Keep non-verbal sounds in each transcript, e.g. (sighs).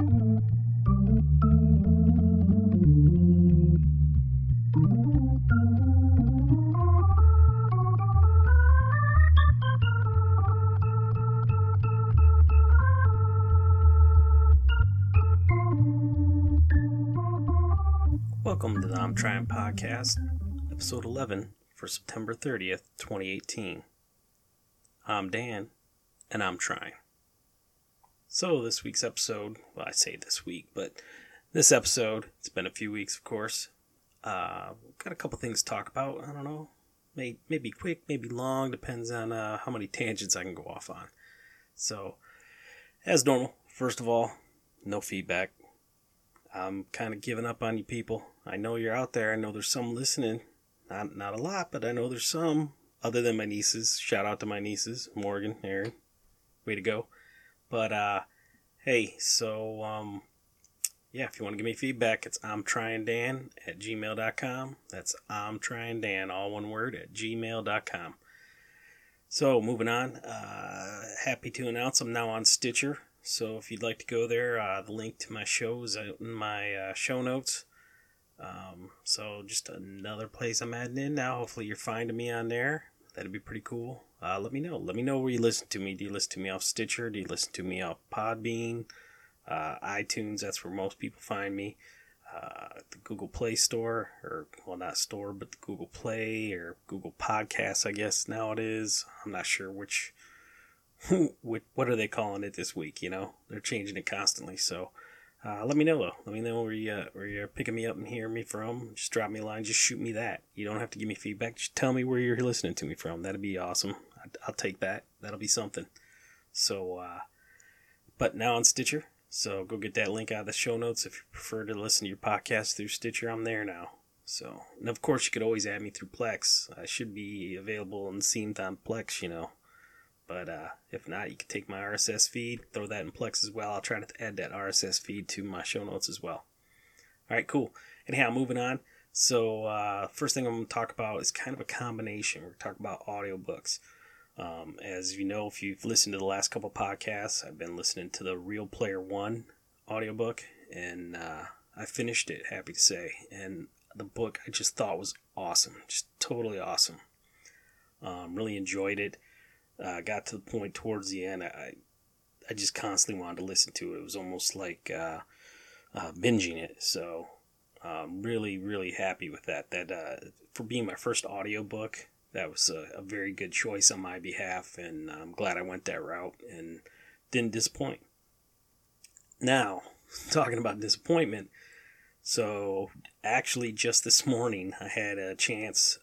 Welcome to the I'm Trying podcast, episode 11 for September 30th, 2018. I'm Dan, and I'm trying. So, this week's episode, well, I say this week, but this episode, it's been a few weeks, of course. Uh, got a couple things to talk about. I don't know, maybe, maybe quick, maybe long, depends on uh, how many tangents I can go off on. So, as normal, first of all, no feedback. I'm kind of giving up on you people. I know you're out there. I know there's some listening. Not not a lot, but I know there's some. Other than my nieces. Shout out to my nieces, Morgan, Aaron. Way to go. But uh hey, so um yeah, if you want to give me feedback, it's I'm trying Dan at gmail.com. That's I'm trying Dan, all one word, at gmail.com. So moving on, uh, happy to announce I'm now on Stitcher. So if you'd like to go there, uh, the link to my show is out in my uh, show notes. Um, so just another place I'm adding in now. Hopefully you're finding me on there. That'd be pretty cool. Uh, let me know. Let me know where you listen to me. Do you listen to me off Stitcher? Do you listen to me off Podbean? Uh, iTunes, that's where most people find me. Uh, the Google Play Store, or well, not store, but the Google Play or Google Podcasts, I guess now it is. I'm not sure which (laughs) what, what are they calling it this week? You know, they're changing it constantly. So uh, let me know though. Let me know where you uh, where you're picking me up and hearing me from. Just drop me a line. Just shoot me that. You don't have to give me feedback. Just tell me where you're listening to me from. That'd be awesome. I'll take that. That'll be something. So, uh, but now on Stitcher. So go get that link out of the show notes if you prefer to listen to your podcast through Stitcher. I'm there now. So, and of course, you could always add me through Plex. I should be available and seen on Plex, you know. But uh, if not, you can take my RSS feed, throw that in Plex as well. I'll try to add that RSS feed to my show notes as well. All right, cool. Anyhow, moving on. So, uh, first thing I'm going to talk about is kind of a combination. We're talking about audiobooks. Um, as you know, if you've listened to the last couple podcasts, I've been listening to the Real Player One audiobook, and uh, I finished it, happy to say. And the book I just thought was awesome, just totally awesome. Um, really enjoyed it uh, got to the point towards the end, I, I just constantly wanted to listen to it. It was almost like uh, uh, binging it. So I'm really, really happy with that. That uh, for being my first audiobook, that was a, a, very good choice on my behalf, and I'm glad I went that route and didn't disappoint. Now, (laughs) talking about disappointment, so actually just this morning I had a chance.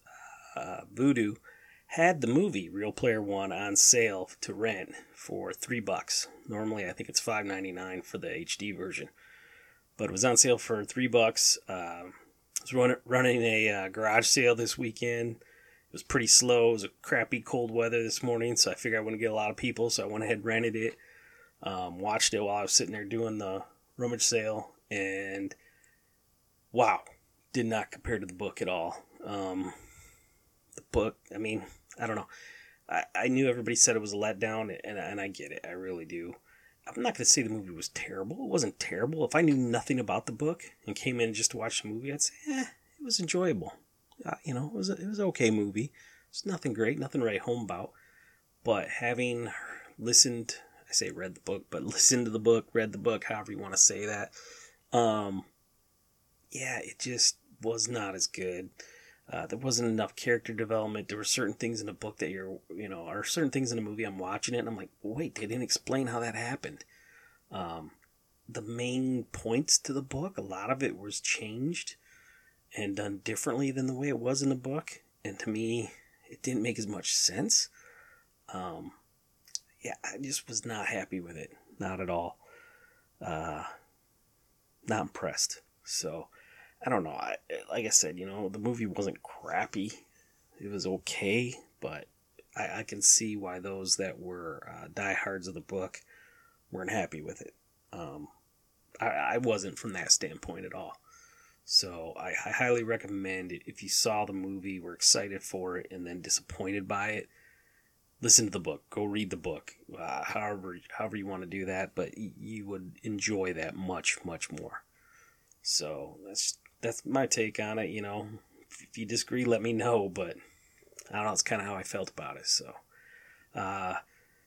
Uh, Vudu had the movie Real Player One on sale to rent for three bucks. Normally, I think it's five ninety nine for the HD version, but it was on sale for three bucks. Uh, I was run, running a uh, garage sale this weekend. It was pretty slow. It was a crappy cold weather this morning, so I figured I wouldn't get a lot of people, so I went ahead and rented it. Um, watched it while I was sitting there doing the rummage sale, and wow, did not compare to the book at all. Um, book, I mean, I don't know. I, I knew everybody said it was a letdown, and, and I get it. I really do. I'm not going to say the movie was terrible. It wasn't terrible. If I knew nothing about the book and came in just to watch the movie, I'd say, eh, it was enjoyable. Uh, you know, it was a, it was an okay movie. It's nothing great, nothing write home about. But having listened, I say read the book, but (laughs) listened to the book, read the book, however you want to say that, um, yeah, it just was not as good. Uh, there wasn't enough character development. There were certain things in the book that you're, you know, or certain things in the movie. I'm watching it and I'm like, wait, they didn't explain how that happened. Um, the main points to the book, a lot of it was changed and done differently than the way it was in the book. And to me, it didn't make as much sense. Um, yeah, I just was not happy with it. Not at all. Uh, not impressed. So, I don't know. I, like I said, you know, the movie wasn't crappy. It was okay, but I, I can see why those that were uh, diehards of the book weren't happy with it. Um, I, I wasn't from that standpoint at all. So I, I highly recommend it. If you saw the movie, were excited for it, and then disappointed by it, listen to the book, go read the book, uh, however however you want to do that, but you would enjoy that much much more. So that's that's my take on it. You know, if you disagree, let me know. But I don't know. It's kind of how I felt about it. So, uh,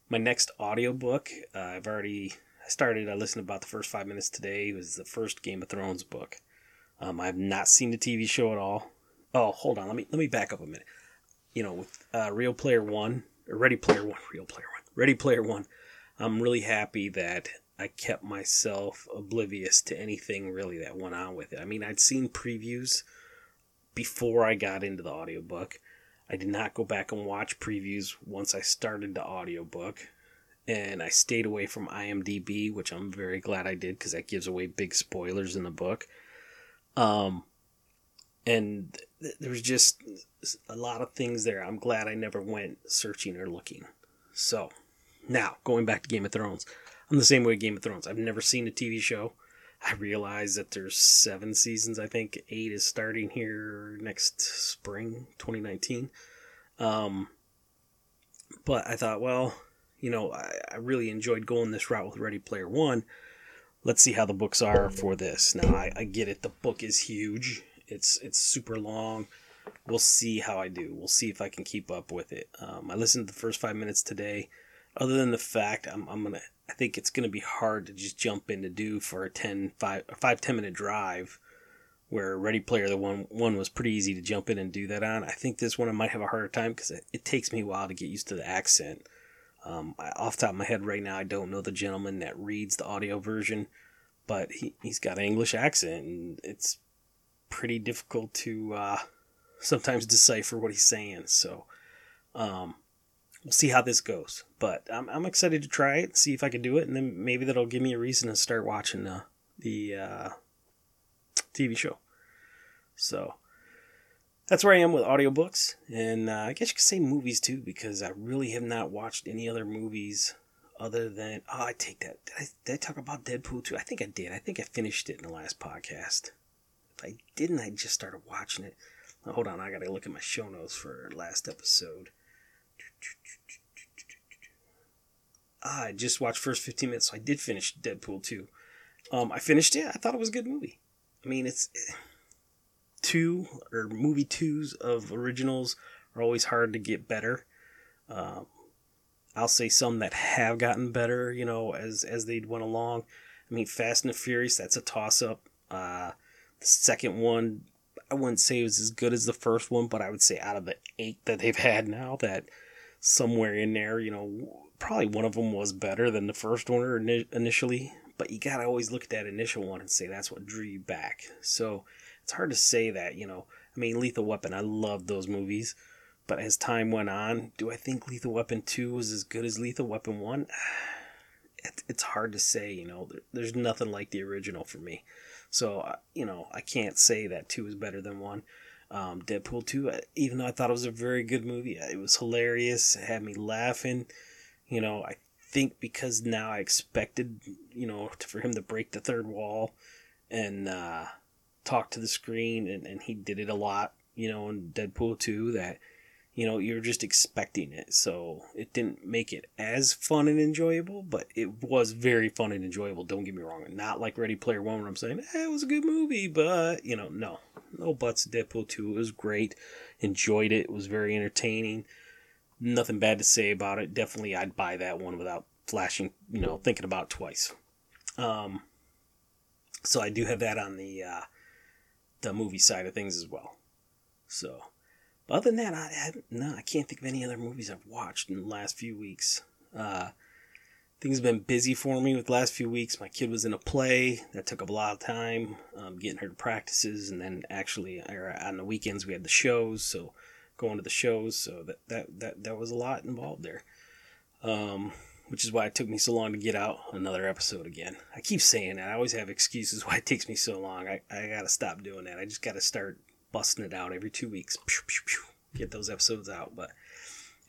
my next audiobook, uh, I've already I started. I listened about the first five minutes today. It was the first Game of Thrones book. Um, I have not seen the TV show at all. Oh, hold on. Let me let me back up a minute. You know, with uh, Real Player One, Ready Player One, Real Player One, Ready Player One. I'm really happy that I kept myself oblivious to anything really that went on with it. I mean, I'd seen previews before I got into the audiobook. I did not go back and watch previews once I started the audiobook. And I stayed away from IMDb, which I'm very glad I did because that gives away big spoilers in the book. Um, and th- there was just a lot of things there. I'm glad I never went searching or looking. So, now going back to Game of Thrones, I'm the same way Game of Thrones. I've never seen a TV show. I realize that there's seven seasons. I think eight is starting here next spring, 2019. Um, but I thought, well, you know, I, I really enjoyed going this route with Ready Player One. Let's see how the books are for this. Now, I, I get it. The book is huge. It's it's super long. We'll see how I do. We'll see if I can keep up with it. Um, I listened to the first five minutes today. Other than the fact, I'm, I'm gonna. I think it's gonna be hard to just jump in to do for a 10, 5, 5 10 minute drive. Where Ready Player the one one was pretty easy to jump in and do that on. I think this one I might have a harder time because it, it takes me a while to get used to the accent. Um, I, off top of my head right now, I don't know the gentleman that reads the audio version, but he, he's got an English accent, and it's pretty difficult to uh, (laughs) sometimes decipher what he's saying. So um, we'll see how this goes. But I'm, I'm excited to try it, see if I can do it, and then maybe that'll give me a reason to start watching the, the uh, TV show. So that's where I am with audiobooks, and uh, I guess you could say movies too, because I really have not watched any other movies other than oh, I take that. Did I, did I talk about Deadpool too? I think I did. I think I finished it in the last podcast. If I didn't, I just started watching it. Hold on, I gotta look at my show notes for last episode. Ah, I just watched first 15 minutes, so I did finish Deadpool 2. Um, I finished it. I thought it was a good movie. I mean, it's two or movie twos of originals are always hard to get better. Um, I'll say some that have gotten better, you know, as as they went along. I mean, Fast and the Furious, that's a toss up. Uh, the second one, I wouldn't say it was as good as the first one, but I would say out of the eight that they've had now, that somewhere in there, you know, probably one of them was better than the first one initially. But you gotta always look at that initial one and say that's what drew you back. So it's hard to say that, you know. I mean, Lethal Weapon, I love those movies. But as time went on, do I think Lethal Weapon 2 was as good as Lethal Weapon 1? (sighs) It's hard to say, you know. There's nothing like the original for me. So, uh, you know, I can't say that 2 is better than 1. Um, Deadpool 2, uh, even though I thought it was a very good movie, it was hilarious. It had me laughing. You know, I think because now I expected, you know, for him to break the third wall and uh, talk to the screen, and, and he did it a lot, you know, in Deadpool 2, that you know, you're just expecting it. So it didn't make it as fun and enjoyable, but it was very fun and enjoyable. Don't get me wrong. Not like Ready Player One, where I'm saying, eh, it was a good movie, but, you know, no. No buts. Deadpool 2 it was great. Enjoyed it. It was very entertaining. Nothing bad to say about it. Definitely, I'd buy that one without flashing, you know, thinking about twice. Um, so I do have that on the, uh, the movie side of things as well. So, other than that, I, I no, I can't think of any other movies I've watched in the last few weeks. Uh, things have been busy for me with the last few weeks. My kid was in a play that took up a lot of time, um, getting her to practices, and then actually on the weekends we had the shows, so going to the shows. So that that that that was a lot involved there. Um, which is why it took me so long to get out another episode again. I keep saying that. I always have excuses (laughs) why it takes me so long. I, I gotta stop doing that. I just gotta start busting it out every two weeks. Pew, pew, pew, get those episodes out. But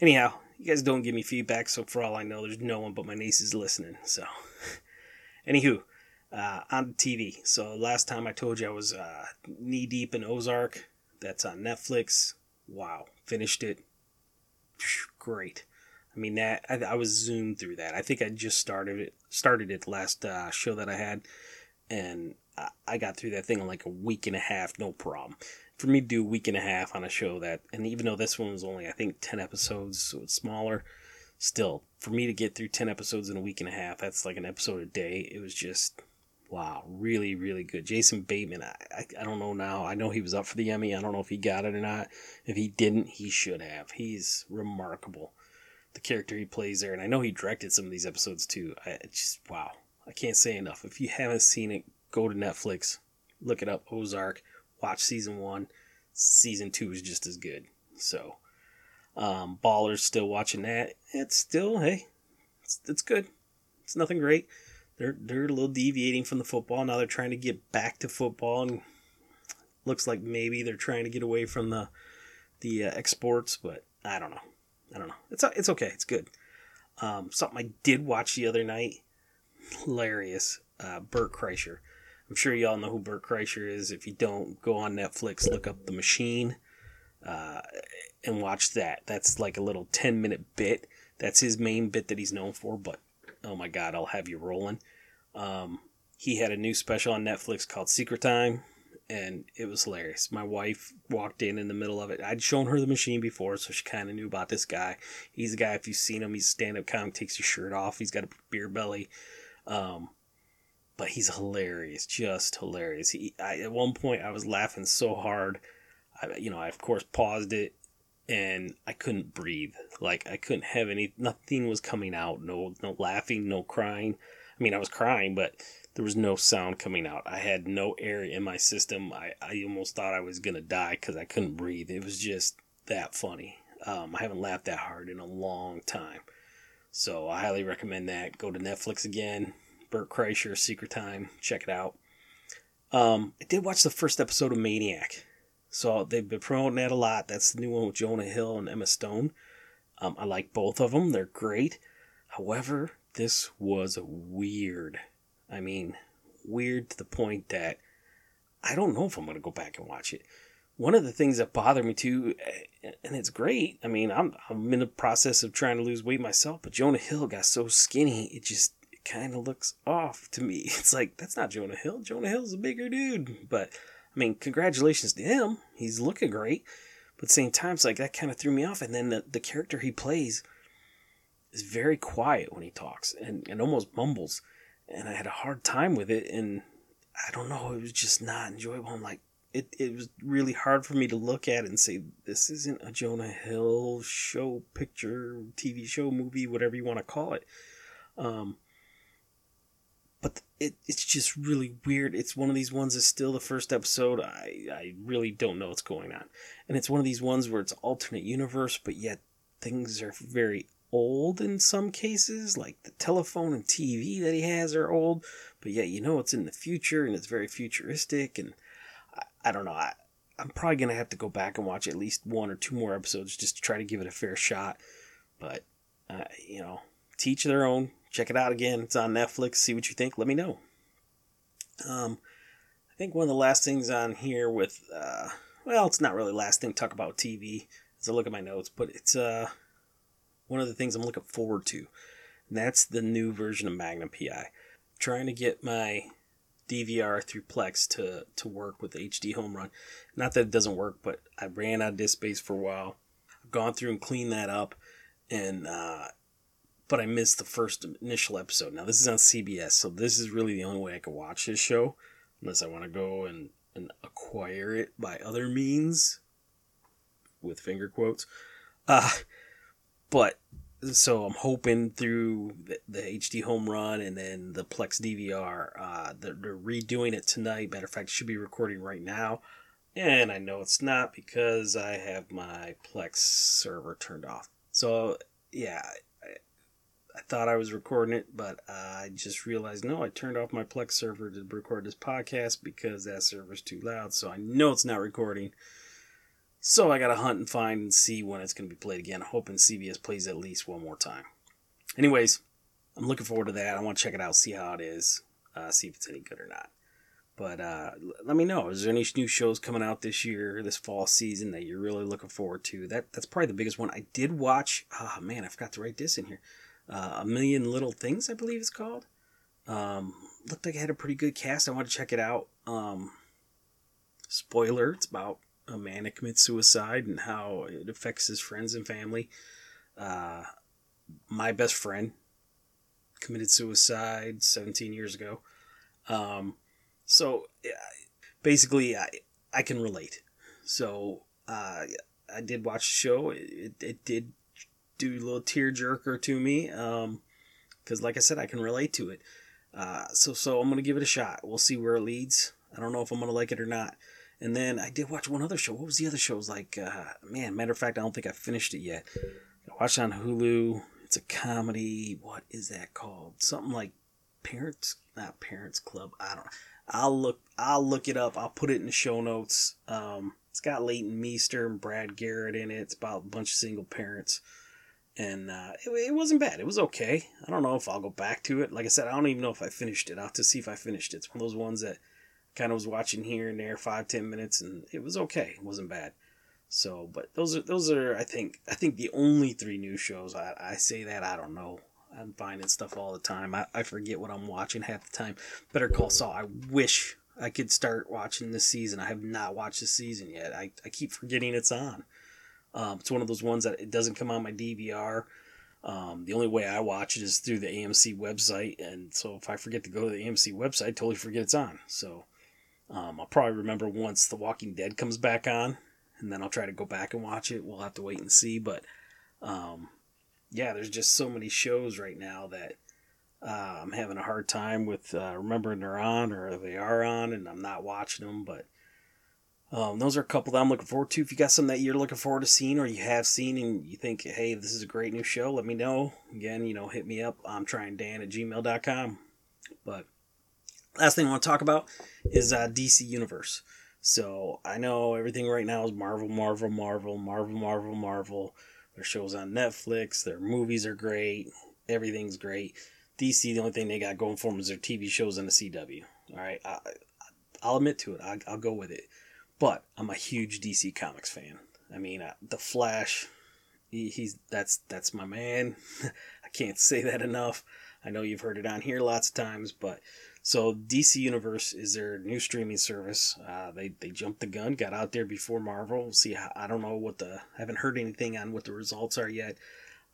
anyhow, you guys don't give me feedback, so for all I know, there's no one but my nieces listening. So, (laughs) anywho, uh, on TV. So last time I told you I was uh, knee deep in Ozark. That's on Netflix. Wow, finished it. Great. I mean that I, I was zoomed through that. I think I just started it started it last uh, show that I had, and I, I got through that thing in like a week and a half, no problem. For me to do a week and a half on a show that, and even though this one was only I think ten episodes, so it's smaller, still for me to get through ten episodes in a week and a half, that's like an episode a day. It was just wow, really, really good. Jason Bateman, I, I, I, don't know now. I know he was up for the Emmy. I don't know if he got it or not. If he didn't, he should have. He's remarkable the character he plays there, and I know he directed some of these episodes too. I just wow, I can't say enough. If you haven't seen it, go to Netflix, look it up, Ozark, watch season one. Season two is just as good. So, um, Ballers still watching that. It's still hey, it's, it's good. It's nothing great. They're they're a little deviating from the football now. They're trying to get back to football, and looks like maybe they're trying to get away from the the uh, exports, but I don't know. I don't know. It's it's okay. It's good. Um, something I did watch the other night. Hilarious. Uh, Bert Kreischer. I'm sure y'all know who Bert Kreischer is. If you don't, go on Netflix, look up The Machine, uh, and watch that. That's like a little 10 minute bit. That's his main bit that he's known for. But oh my God, I'll have you rolling. Um, he had a new special on Netflix called Secret Time and it was hilarious. My wife walked in in the middle of it. I'd shown her the machine before, so she kind of knew about this guy. He's a guy, if you've seen him, he's stand up comic, takes your shirt off. He's got a beer belly. Um, but he's hilarious, just hilarious. He, I, at one point, I was laughing so hard. I, you know, I of course paused it and I couldn't breathe. Like I couldn't have any, nothing was coming out. No, no laughing, no crying. I mean, I was crying, but there was no sound coming out. I had no air in my system. I, I almost thought I was to die because I couldn't breathe. It was just that funny. Um, I haven't laughed that hard in a long time. So I highly recommend that. Go to Netflix again. Bert Kreischer, Secret Time. Check it out. Um, I did watch the first episode of Maniac. So they've been promoting that a lot. That's the new one with Jonah Hill and Emma Stone. Um, I like both of them. They're great. However, this was weird. I mean, weird to the point that I don't know if I'm going to go back and watch it. One of the things that bothered me too, and it's great. I mean, I'm I'm in the process of trying to lose weight myself, but Jonah Hill got so skinny, it just kind of looks off to me. (laughs) It's like that's not Jonah Hill. Jonah Hill's a bigger dude, but I mean, congratulations to him. He's looking great, but at the same time, it's like that kind of threw me off. And then the, the character he plays is very quiet when he talks and, and almost mumbles and I had a hard time with it, and I don't know, it was just not enjoyable. I'm like, it, it was really hard for me to look at and say, this isn't a Jonah Hill show, picture, TV show, movie, whatever you want to call it. Um, but it, it's just really weird. It's one of these ones that's still the first episode. I, I really don't know what's going on. And it's one of these ones where it's alternate universe, but yet things are very old in some cases, like the telephone and TV that he has are old, but yet you know it's in the future and it's very futuristic. And I, I don't know, I, I'm probably going to have to go back and watch at least one or two more episodes just to try to give it a fair shot. But, uh, you know, teach their own. Check it out again. It's on Netflix. See what you think. Let me know. Um, I think one of the last things on here with, uh, well, it's not really last thing to talk about TV as I look at my notes, but it's, uh, one of the things I'm looking forward to. And that's the new version of Magnum PI. trying to get my DVR through Plex to, to work with HDHomeRun. Not that it doesn't work, but I ran out of disk space for a while. I've gone through and cleaned that up, and uh, but I missed the first initial episode. Now this is on CBS, so this is really the only way I can watch this show, unless I want to go and, and acquire it by other means, with finger quotes. Uh, but so I'm hoping through the, the, HDHomeRun and then the Plex DVR, uh, they're, they're, redoing it tonight. Matter of fact, should be recording right now. And I know it's not because I have my Plex server turned off. So, yeah, I, thought I was recording it, but I just realized no, I turned off my Plex server to record this podcast because that server's too loud. So I know it's not recording. So I gotta hunt and find and see when it's gonna be played again. Hoping CBS plays at least one more time. Anyways, I'm looking forward to that. I want to check it out, see how it is, uh, see if it's any good or not. But uh, let me know. Is there any new shows coming out this year, this fall season that you're really looking forward to? That that's probably the biggest one. I did watch. Oh man, I forgot to write this in here. Uh, a Million Little Things, I believe it's called. Um, looked like it had a pretty good cast. I want to check it out. Um, spoiler: It's about a man that commits suicide and how it affects his friends and family. Uh, my best friend committed suicide 17 years ago. Um, so basically, I I can relate. So uh, I did watch the show. It, it did do a little tear jerker to me. Um, because like I said, I can relate to it. Uh, so so I'm gonna give it a shot. We'll see where it leads. I don't know if I'm gonna like it or not. And then I did watch one other show. What was the other show? It was like, uh, man, matter of fact, I don't think I finished it yet. I watched on Hulu. It's a comedy. What is that called? Something like Parents, not Parents Club. I don't. I'll look I'll look it up. I'll put it in the show notes. Um, it's got Leighton Meester and Brad Garrett in it. It's about a bunch of single parents, and uh, it, it wasn't bad. It was okay. I don't know if I'll go back to it. Like I said, I don't even know if I finished it. I'll have to see if I finished it. It's one of those ones that kind of was watching here and there, five ten minutes, and it was okay. It wasn't bad. So, but those are those are I think I think the only three new shows. I I say that I don't know. I'm finding stuff all the time. I, I forget what I'm watching half the time. Better Call Saul. I wish I could start watching this season. I have not watched this season yet. I, I keep forgetting it's on. Um, it's one of those ones that it doesn't come on my DVR. Um, the only way I watch it is through the AMC website, and so if I forget to go to the AMC website, I totally forget it's on. So um, I'll probably remember once The Walking Dead comes back on, and then I'll try to go back and watch it. We'll have to wait and see, but um, yeah, there's just so many shows right now that uh, I'm having a hard time with uh, remembering they're on or they are on, and I'm not watching them. But um, those are a couple that I'm looking forward to. If you got some that you're looking forward to seeing or you have seen and you think, hey, this is a great new show, let me know. Again, you know, hit me up. I'm trying Dan at gmail.com. But last thing I want to talk about is uh, DC Universe. So I know everything right now is Marvel, Marvel, Marvel, Marvel, Marvel, Marvel. Their shows on Netflix, their movies are great, everything's great. DC, the only thing they got going for them is their TV shows on the CW. All right, I, will admit to it. I, I'll go with it. But I'm a huge DC Comics fan. I mean, uh, the Flash, he, he's that's that's my man. (laughs) I can't say that enough. I know you've heard it on here lots of times, but so DC Universe is their new streaming service. Uh, they they jumped the gun, got out there before Marvel. See, I don't know what the I haven't heard anything on what the results are yet.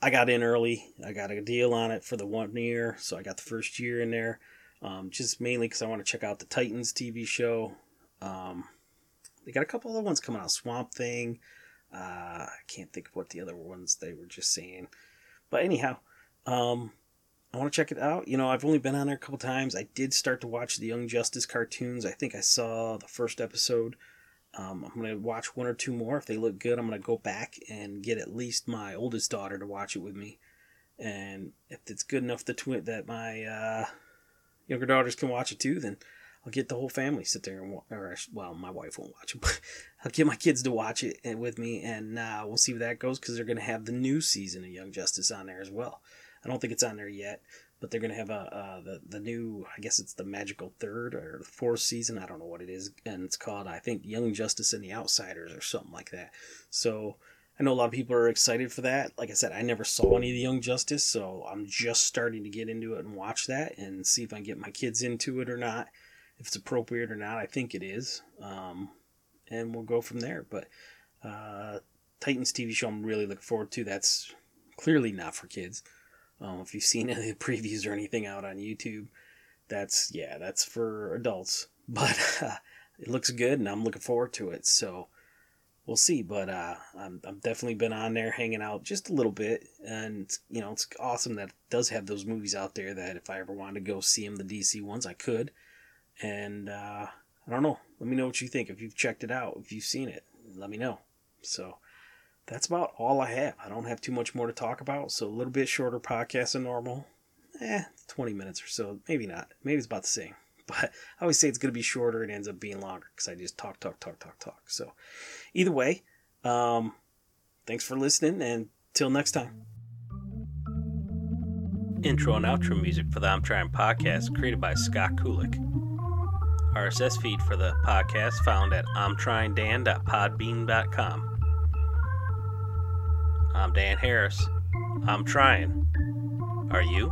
I got in early. I got a deal on it for the one year, so I got the first year in there. Um, just mainly because I want to check out the Titans TV show. Um, they got a couple other ones coming out. Swamp Thing. Uh, I can't think of what the other ones they were just saying. But anyhow, um, I want to check it out. You know, I've only been on there a couple times. I did start to watch the Young Justice cartoons. I think I saw the first episode. Um, I'm going to watch one or two more. If they look good, I'm going to go back and get at least my oldest daughter to watch it with me. And if it's good enough to twi- that my uh, younger daughters can watch it too, then I'll get the whole family sit there and watch. Or, well, my wife won't watch it, but (laughs) I'll get my kids to watch it with me, and uh, we'll see where that goes because they're going to have the new season of Young Justice on there as well. I don't think it's on there yet, but they're gonna have a uh, the the new I guess it's the magical third or fourth season. I don't know what it is, and it's called I think Young Justice and the Outsiders or something like that. So I know a lot of people are excited for that. Like I said, I never saw any of the Young Justice, so I'm just starting to get into it and watch that and see if I can get my kids into it or not. If it's appropriate or not, I think it is. Um, and we'll go from there. But uh, Titans TV show I'm really looking forward to. That's clearly not for kids. Um, if you've seen (laughs) any previews or anything out on YouTube, that's yeah, that's for adults. (laughs) But uh, it looks good, and I'm looking forward to it. So we'll see. But uh, I'm I've definitely been on there hanging out just a little bit, and you know it's awesome that it does have those movies out there. That if I ever wanted to go see them, the DC ones, I could. And uh, I don't know. Let me know what you think. If you've checked it out, if you've seen it, let me know. So that's about all I have. I don't have too much more to talk about, so a little bit shorter podcast than normal. Eh, 20 minutes or so. Maybe not. Maybe it's about the same. (laughs) But I always say it's going to be shorter. It ends up being longer because I just talk, talk, talk, talk, talk. So either way, um, thanks for listening, and till next time. Intro and outro music for the I'm Trying podcast created by Scott Kulik. RSS feed for the podcast found at imtryingdan.podbean.com. I'm Dan Harris. I'm trying. Are you?